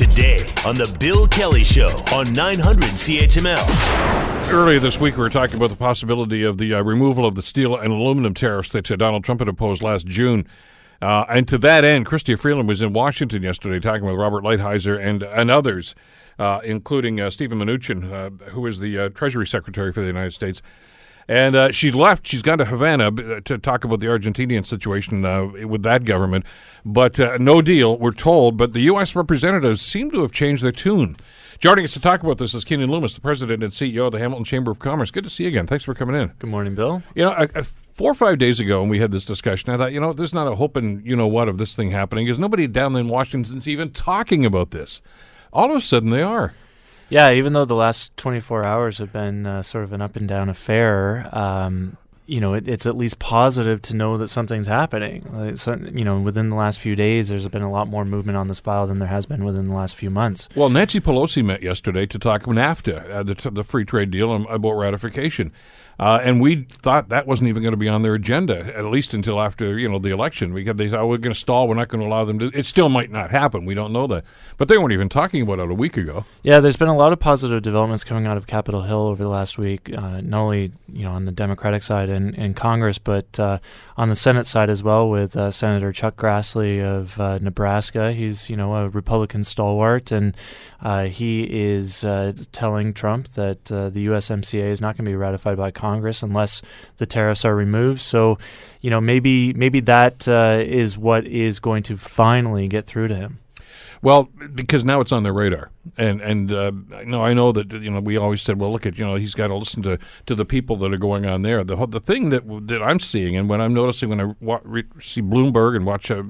today on The Bill Kelly Show on 900 CHML. Earlier this week, we were talking about the possibility of the uh, removal of the steel and aluminum tariffs that uh, Donald Trump had imposed last June. Uh, and to that end, Chrystia Freeland was in Washington yesterday talking with Robert Lighthizer and, and others, uh, including uh, Steven Mnuchin, uh, who is the Treasury Secretary for the United States. And uh, she left. She's gone to Havana uh, to talk about the Argentinian situation uh, with that government. But uh, no deal, we're told. But the U.S. representatives seem to have changed their tune. Joining us to talk about this is Keanin Loomis, the president and CEO of the Hamilton Chamber of Commerce. Good to see you again. Thanks for coming in. Good morning, Bill. You know, four or five days ago, when we had this discussion, I thought, you know, there's not a hope in, you know what, of this thing happening because nobody down in Washington's even talking about this. All of a sudden, they are. Yeah, even though the last 24 hours have been uh, sort of an up and down affair, um, you know, it, it's at least positive to know that something's happening. Like, so, you know, within the last few days, there's been a lot more movement on this file than there has been within the last few months. Well, Nancy Pelosi met yesterday to talk NAFTA, uh, the, the free trade deal, about ratification. Uh, and we thought that wasn't even going to be on their agenda, at least until after you know the election, because they thought oh, we're going to stall. We're not going to allow them to. It still might not happen. We don't know that, but they weren't even talking about it a week ago. Yeah, there's been a lot of positive developments coming out of Capitol Hill over the last week, uh, not only you know on the Democratic side in, in Congress, but uh, on the Senate side as well, with uh, Senator Chuck Grassley of uh, Nebraska. He's you know a Republican stalwart, and uh, he is telling Trump that the USMCA is not going to be ratified by Congress Congress unless the tariffs are removed. So, you know, maybe maybe that uh, is what is going to finally get through to him. Well, because now it's on their radar, and and uh, no, I know that you know we always said, well, look at you know he's got to listen to, to the people that are going on there. The the thing that that I'm seeing, and when I'm noticing when I wa- re- see Bloomberg and watch uh,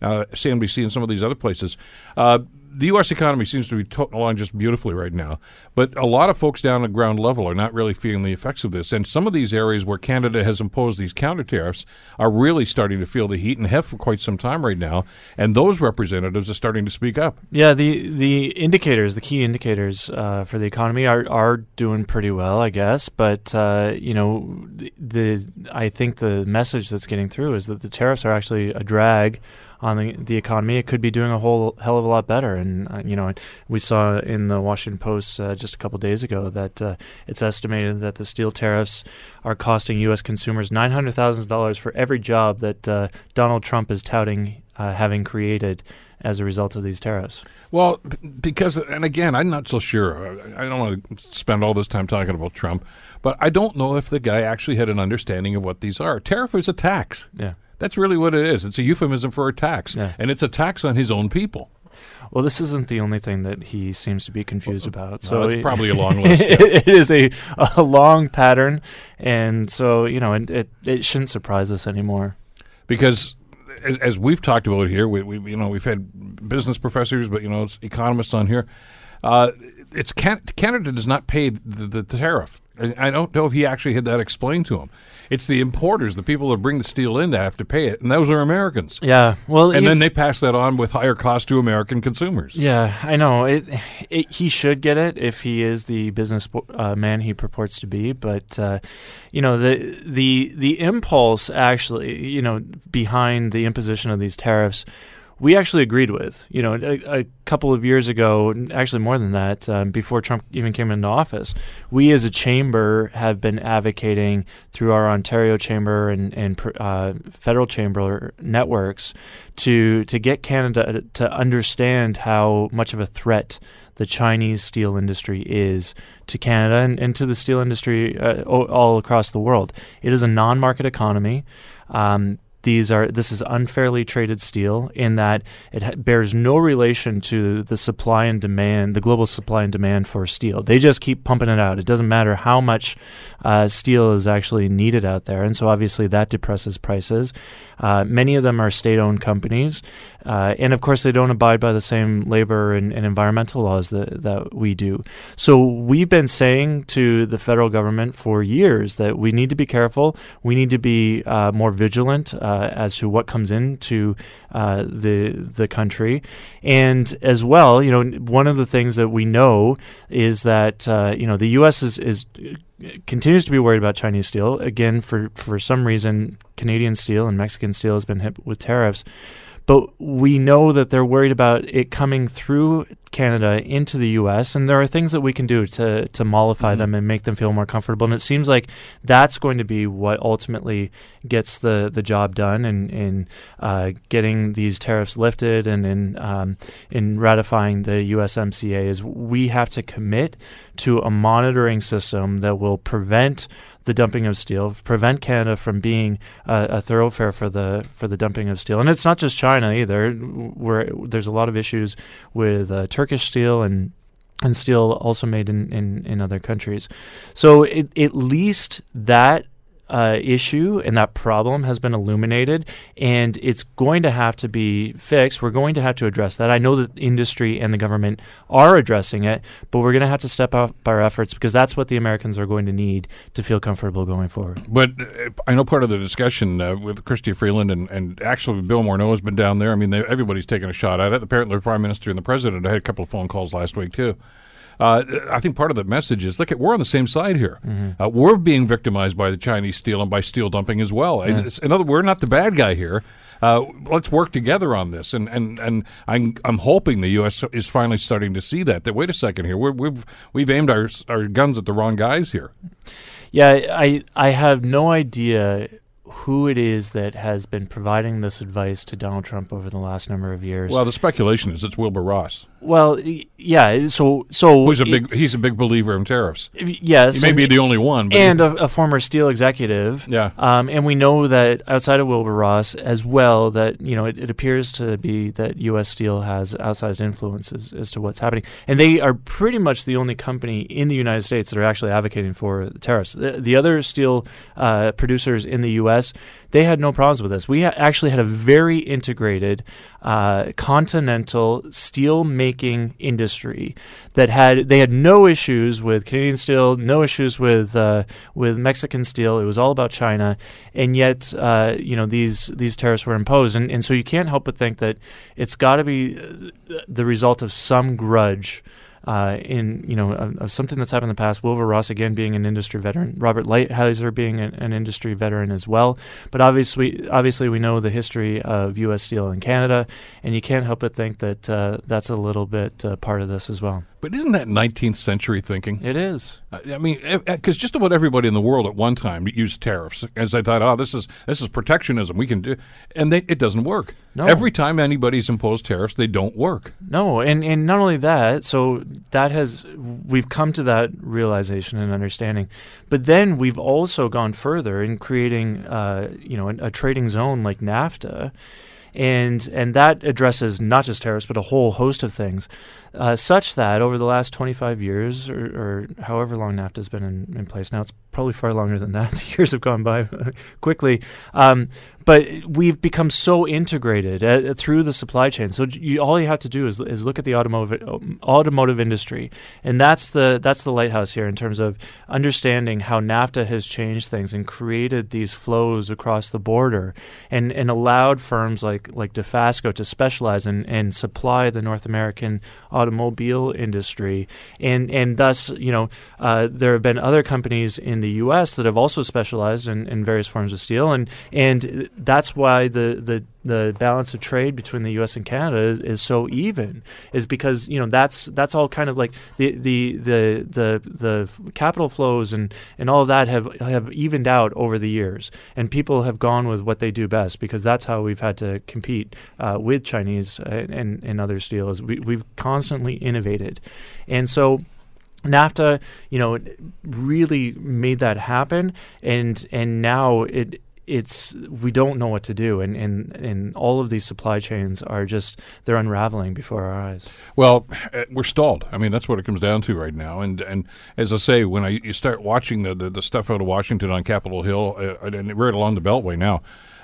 uh, CNBC and some of these other places, uh, the U.S. economy seems to be toting along just beautifully right now, but a lot of folks down at ground level are not really feeling the effects of this. And some of these areas where Canada has imposed these counter tariffs are really starting to feel the heat and have for quite some time right now. And those representatives are starting to speak up. Yeah, the the indicators, the key indicators uh, for the economy are are doing pretty well, I guess. But uh, you know, the, the I think the message that's getting through is that the tariffs are actually a drag on the, the economy, it could be doing a whole hell of a lot better. And uh, you know, we saw in the Washington Post uh, just a couple days ago that uh, it's estimated that the steel tariffs are costing U.S. consumers nine hundred thousand dollars for every job that uh, Donald Trump is touting uh, having created as a result of these tariffs. Well, because, and again, I'm not so sure. I don't want to spend all this time talking about Trump, but I don't know if the guy actually had an understanding of what these are. Tariff is a tax. Yeah. That's really what it is. It's a euphemism for a tax, yeah. and it's a tax on his own people. Well, this isn't the only thing that he seems to be confused well, about. So it's probably a long list. Yeah. it is a, a long pattern, and so you know, it, it, it shouldn't surprise us anymore. Because as, as we've talked about here, we, we, you know we've had business professors, but you know economists on here. Uh, it's can- Canada does not pay the, the tariff. I don't know if he actually had that explained to him. It's the importers, the people that bring the steel in, that have to pay it, and those are Americans. Yeah, well, and then they pass that on with higher cost to American consumers. Yeah, I know. It, it he should get it if he is the business uh, man he purports to be. But uh, you know, the the the impulse actually, you know, behind the imposition of these tariffs we actually agreed with. You know, a, a, couple of years ago, actually more than that, um, before Trump even came into office, we as a chamber have been advocating through our Ontario chamber and, and uh, federal chamber networks to to get Canada to understand how much of a threat the Chinese steel industry is to Canada and, and to the steel industry uh, all across the world. It is a non-market economy. Um, these are this is unfairly traded steel in that it ha- bears no relation to the supply and demand, the global supply and demand for steel. They just keep pumping it out. It doesn't matter how much uh, steel is actually needed out there, and so obviously that depresses prices. Uh, many of them are state-owned companies, uh, and of course they don't abide by the same labor and, and, environmental laws that that we do. So we've been saying to the federal government for years that we need to be careful. We need to be uh, more vigilant uh, as to what comes into uh, the the country, and as well, you know, one of the things that we know is that you know the U.S. is is continues to be worried about Chinese steel. Again, for, for some reason, Canadian steel and Mexican steel has been hit with tariffs. but we know that they're worried about it coming through Canada into the U.S. and there are things that we can do to to mollify mm-hmm. them and make them feel more comfortable. And it seems like that's going to be what ultimately gets the, the job done and in uh, getting these tariffs lifted and in um, in ratifying the USMCA. Is we have to commit to a monitoring system that will prevent the dumping of steel, prevent Canada from being a, thoroughfare for the for the dumping of steel. And it's not just China either. Where there's a lot of issues with uh, Turkish steel and and steel also made in, in, in other countries. So it, at least that uh, issue and that problem has been illuminated, and it's going to have to be fixed. We're going to have to address that. I know that industry and the government are addressing it, but we're going to have to step up our efforts because that's what the Americans are going to need to feel comfortable going forward. But uh, I know part of the discussion uh, with Chrystia Freeland and, and actually Bill Morneau has been down there. I mean, they, everybody's taken a shot at it. Apparently, the Prime Minister and the President I had a couple of phone calls last week, too. Uh, I think part of the message is look, at, we're on the same side here. Mm-hmm. Uh, we're being victimized by the Chinese steel and by steel dumping as well. Yeah. in other, we're not the bad guy here. Uh, let's work together on this. And, and, and I'm, I'm hoping the U.S. is finally starting to see that. That wait a second here, we we've we've aimed our our guns at the wrong guys here. Yeah, I I have no idea who it is that has been providing this advice to Donald Trump over the last number of years. Well, the speculation is it's Wilbur Ross. Well, yeah. So, so Who's a big? He's a big believer in tariffs. Yes, he may be the only one, and a, a, former steel executive. Yeah. Um, and we know that outside of Wilbur Ross as well, that you know it, it appears to be that U.S. Steel has outsized influences as to what's happening, and they are pretty much the only company in the United States that are actually advocating for tariffs. The, the other steel uh, producers in the U.S they had no problems with this. We ha- actually had a very integrated uh, continental steel making industry that had they had no issues with Canadian steel, no issues with uh, with Mexican steel. It was all about China, and yet uh, you know these these tariffs were imposed, and and so you can't help but think that it's got to be uh, the result of some grudge uh, in you know of, of, something that's happened in the past. Wilbur Ross again being an industry veteran, Robert Lighthizer being an, an, industry veteran as well. But obviously, obviously we know the history of U.S. Steel in Canada, and you can't help but think that uh, that's a little bit uh, part of this as well. But isn't that 19th century thinking? It is. I mean, because just about everybody in the world at one time used tariffs, as they thought, oh, this is this is protectionism. We can do, and they, it doesn't work. No. Every time anybody's imposed tariffs, they don't work. No, and and not only that, so that has we've come to that realization and understanding, but then we've also gone further in creating, uh, you know, a, a trading zone like NAFTA and and that addresses not just tariffs but a whole host of things, uh, such that over the last 25 years or, or however long NAFTA has been in, in, place now, it's probably far longer than that. The years have gone by quickly. Um, but we've become so integrated uh, through the supply chain. So you, all you have to do is, is look at the automotive automotive industry, and that's the that's the lighthouse here in terms of understanding how NAFTA has changed things and created these flows across the border, and, and allowed firms like like Dofasco to specialize and, and supply the North American automobile industry, and and thus you know uh, there have been other companies in the U.S. that have also specialized in, in various forms of steel, and and that's why the, the the balance of trade between the U.S. and Canada is, is, so even, is because you know that's that's all kind of like the the the the, the capital flows and, and all of that have have evened out over the years, and people have gone with what they do best because that's how we've had to compete uh, with Chinese and and other steels. We we've constantly innovated, and so. NAFTA, you know, really made that happen, and and now it it's we don't know what to do and, and and all of these supply chains are just they're unraveling before our eyes well uh, we're stalled i mean that's what it comes down to right now and and as i say when i you start watching the the, the stuff out of washington on capitol hill uh, and right along the beltway now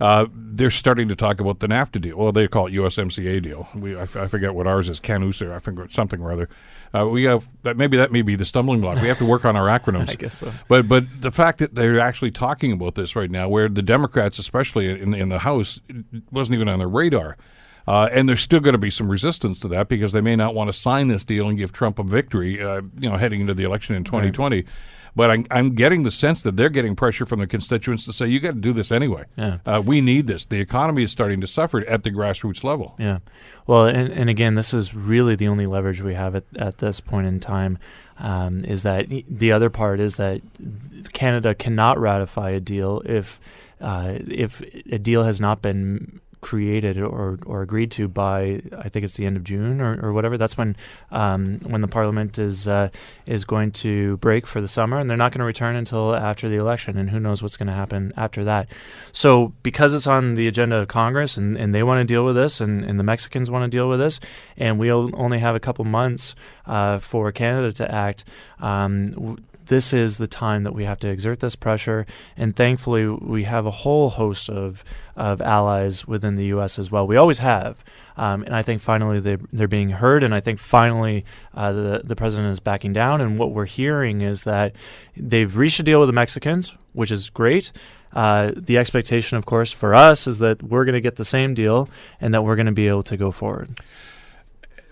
uh, they're starting to talk about the NAFTA deal. Well, they call it USMCA deal. We, I, f- I forget what ours is, CANUSA, I forget something or other. Uh, we have that maybe that may be the stumbling block. We have to work on our acronyms. I guess so. But but the fact that they're actually talking about this right now, where the Democrats, especially in in the House, wasn't even on their radar. Uh, and there's still going to be some resistance to that because they may not want to sign this deal and give Trump a victory, uh, you know, heading into the election in 2020. Right. But I'm, I'm getting the sense that they're getting pressure from the constituents to say, you got to do this anyway. Yeah. Uh, we need this. The economy is starting to suffer at the grassroots level. Yeah. Well, and, and again, this is really the only leverage we have at, at this point in time. Um, is that the other part is that Canada cannot ratify a deal if uh, if a deal has not been created or, or agreed to by I think it's the end of June or, or whatever. That's when um, when the Parliament is uh, is going to break for the summer, and they're not going to return until after the election. And who knows what's going to happen after that? So because it's on the agenda of Congress and, and they want to deal with this, and, and the Mexicans want to deal with this, and we only have a couple months uh, for Canada to act. Um, this is the time that we have to exert this pressure. And thankfully, we have a whole host of, of allies within the U.S. as well. We always have. Um, and I think finally they, they're being heard. And I think finally uh, the, the president is backing down. And what we're hearing is that they've reached a deal with the Mexicans, which is great. Uh, the expectation, of course, for us is that we're going to get the same deal and that we're going to be able to go forward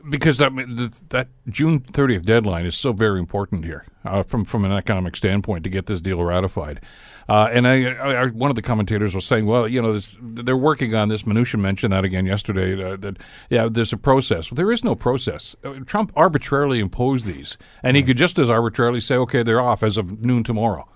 because I mean, the, that June 30th deadline is so very important here uh, from from an economic standpoint to get this deal ratified. Uh, and I, I, one of the commentators was saying, well, you know, this, they're working on this. Mnuchin mentioned that again yesterday. Uh, that yeah, there's a process. Well, there is no process. Uh, Trump arbitrarily imposed these, and he could just as arbitrarily say, okay, they're off as of noon tomorrow.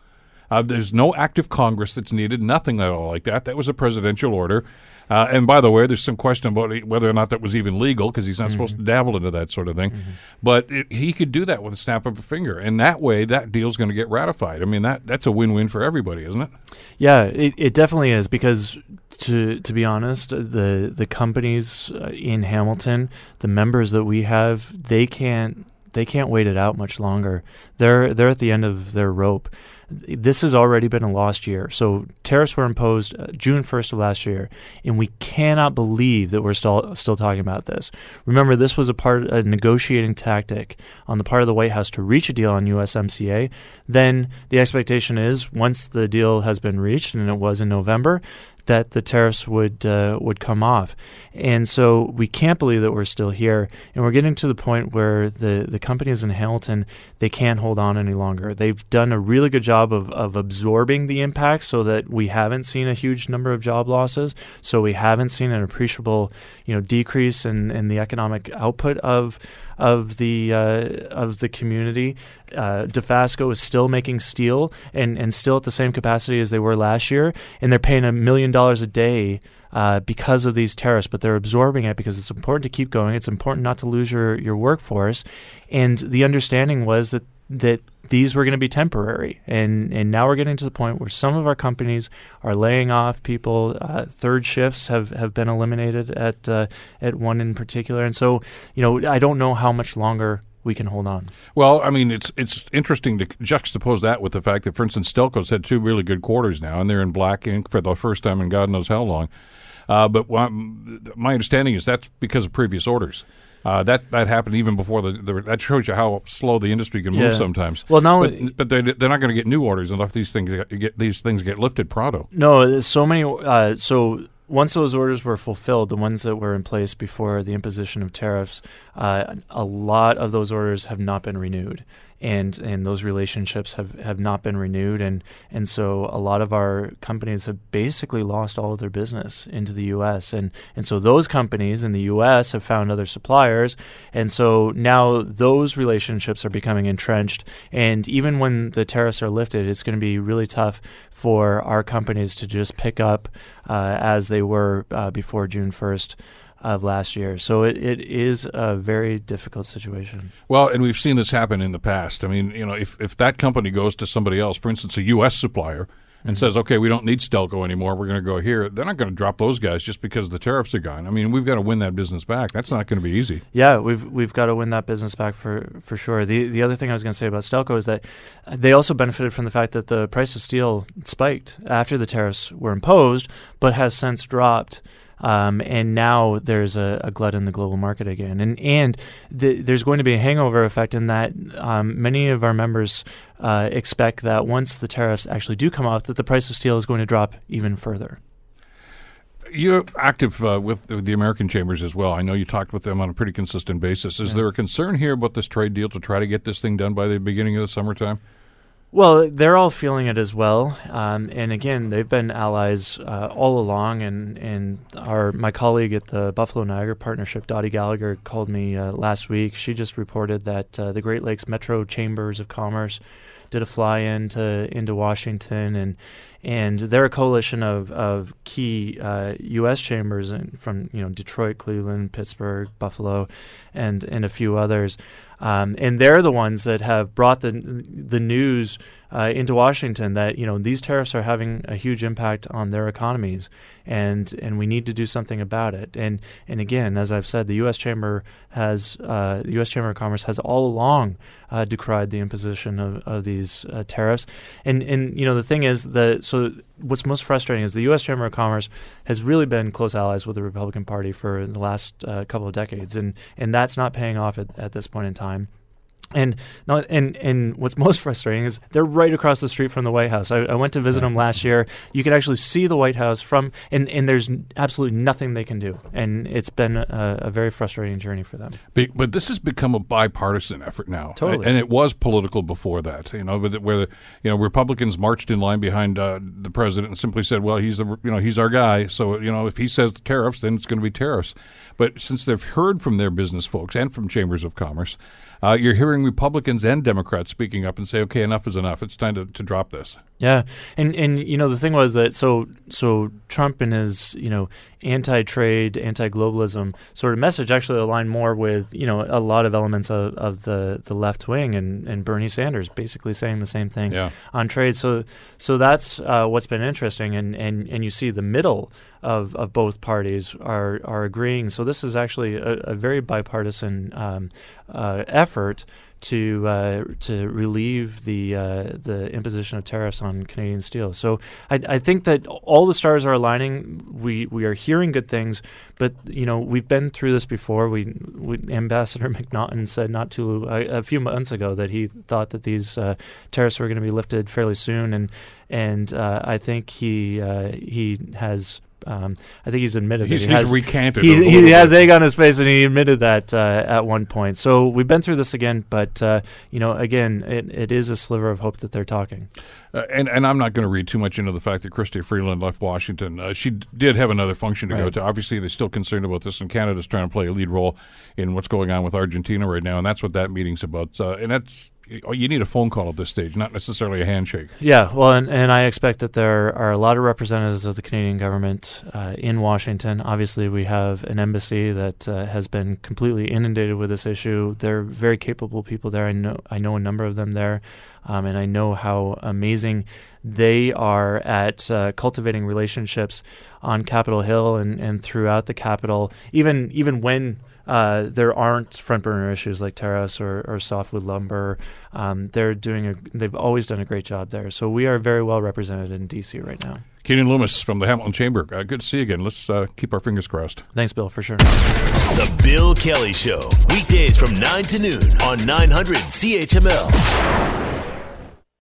Uh, there's no active Congress that's needed, nothing at all like that. That was a presidential order. Uh, and by the way, there's some question about whether or not that was even legal because he's not mm-hmm. supposed to dabble into that sort of thing. Mm-hmm. But it, he could do that with a snap of a finger, and that way, that deal's going to get ratified. I mean, that that's a win-win for everybody, isn't it? Yeah, it, it definitely is because to to be honest, the the companies uh, in Hamilton, the members that we have, they can't they can't wait it out much longer. They're they're at the end of their rope this has already been a lost year. So tariffs were imposed uh, June 1st of last year, and we cannot believe that we're still still talking about this. Remember, this was a part a negotiating tactic on the part of the White House to reach a deal on USMCA. Then the expectation is once the deal has been reached, and it was in November, that the tariffs would uh, would come off. And so we can't believe that we're still here, and we're getting to the point where the the companies in Hamilton they can't hold on any longer. They've done a really good job of of absorbing the impact, so that we haven't seen a huge number of job losses. So we haven't seen an appreciable you know decrease in in the economic output of of the uh, of the community. Uh, Dofasco is still making steel and, and still at the same capacity as they were last year, and they're paying a million dollars a day uh, because of these tariffs, but they're absorbing it because it's important to keep going. It's important not to lose your, your workforce. And the understanding was that that these were going to be temporary, and and now we're getting to the point where some of our companies are laying off people. Uh, third shifts have, have been eliminated at uh, at one in particular, and so you know I don't know how much longer we can hold on. Well, I mean, it's it's interesting to juxtapose that with the fact that, for instance, Stelco's had two really good quarters now, and they're in black ink for the first time in God knows how long. Uh, but my understanding is that's because of previous orders. Uh, that that happened even before the, the, That shows you how slow the industry can move yeah. sometimes. Well, now, but, but they they're not going to get new orders unless these things get, get these things get lifted. Prado. No, so many. Uh, so once those orders were fulfilled, the ones that were in place before the imposition of tariffs, uh, a lot of those orders have not been renewed and and those relationships have, have not been renewed. And and so a lot of our companies have basically lost all of their business into the US and and so those companies in the US have found other suppliers. And so now those relationships are becoming entrenched. And even when the tariffs are lifted it's going to be really tough for our companies to just pick up uh, as they were uh, before June 1st of last year. So it, it is a very difficult situation. Well, and we've seen this happen in the past. I mean, you know, if, if that company goes to somebody else, for instance, a U.S. supplier, and mm-hmm. says, okay, we don't need Stelco anymore. We're going to go here. They're not going to drop those guys just because the tariffs are gone. I mean, we've got to win that business back. That's not going to be easy. Yeah, we've we've got to win that business back for for sure. The the other thing I was going to say about Stelco is that they also benefited from the fact that the price of steel spiked after the tariffs were imposed, but has since dropped. Um, and now there's a, a, glut in the global market again, and and the, there's going to be a hangover effect in that um, many of our members uh, expect that once the tariffs actually do come off, that the price of steel is going to drop even further. You're active uh, with the American chambers as well. I know you talked with them on a pretty consistent basis. Is yeah. there a concern here about this trade deal to try to get this thing done by the beginning of the summertime? Well, they're all feeling it as well, um, and again, they've been allies uh, all along. And, and our my colleague at the Buffalo Niagara Partnership, Dottie Gallagher, called me uh, last week. She just reported that uh, the Great Lakes Metro Chambers of Commerce did a fly into into Washington, and and they're a coalition of of key uh, U.S. chambers in, from you know Detroit, Cleveland, Pittsburgh, Buffalo, and and a few others. Um, and they're the ones that have brought the the news uh, into Washington that you know these tariffs are having a huge impact on their economies, and and we need to do something about it. And and again, as I've said, the U.S. Chamber has uh, the U.S. Chamber of Commerce has all along uh, decried the imposition of, of these uh, tariffs. And and you know the thing is that so what's most frustrating is the U.S. Chamber of Commerce has really been close allies with the Republican Party for the last uh, couple of decades, and and that's not paying off at, at this point in time. And no, and and what's most frustrating is they're right across the street from the White House. I, I went to visit them last year. You can actually see the White House from, and, and there's absolutely nothing they can do. And it's been a, a very frustrating journey for them. But, but, this has become a bipartisan effort now, totally. And it was political before that. You know, where the you know Republicans marched in line behind uh, the president and simply said, "Well, he's the you know he's our guy, so you know if he says tariffs, then it's going to be tariffs." But since they've heard from their business folks and from chambers of commerce uh, you're hearing Republicans and Democrats speaking up and say, "Okay, enough is enough. It's time to, to drop this." Yeah, and and you know the thing was that so so Trump and his you know anti-trade, anti-globalism sort of message actually aligned more with you know a lot of elements of, of the, the left wing and, and Bernie Sanders basically saying the same thing yeah. on trade. So so that's uh, what's been interesting, and, and and you see the middle of, of both parties are are agreeing. So this is actually a, a very bipartisan um, uh, effort to uh, to relieve the uh, the imposition of tariffs on Canadian steel. So I, I, think that all the stars are aligning. We we are hearing good things, but you know we've been through this before. We, we Ambassador MacNaughton said not too a, a, few months ago that he thought that these uh, tariffs were going to be lifted fairly soon, and and uh, I think he uh, he has um, I think he's admitted he's, that he he's has, recanted. He, he has egg on his face, and he admitted that uh, at one point. So we've been through this again, but uh, you know, again, it, it is a sliver of hope that they're talking. Uh, and and I'm not going to read too much into the fact that Chrystia Freeland left Washington. Uh, she d- did have another function to right. go to. Obviously, they're still concerned about this, and Canada's trying to play a lead role in what's going on with Argentina right now, and that's what that meeting's about. Uh, and that's you need a phone call at this stage, not necessarily a handshake. Yeah, well, and, and I expect that there are a lot of representatives of the Canadian government uh, in Washington. Obviously, we have an embassy that uh, has been completely inundated with this issue. They're very capable people there. I know I know a number of them there, um, and I know how amazing they are at uh, cultivating relationships on Capitol Hill and, and throughout the capital. Even even when uh, there aren't front burner issues like tariffs or, or softwood lumber. Um, they're doing a, they've always done a great job there. So we are very well represented in DC right now. Keanin Loomis from the Hamilton Chamber. Uh, good to see you again. Let's uh, keep our fingers crossed. Thanks, Bill, for sure. The Bill Kelly Show, weekdays from 9 to noon on 900 CHML.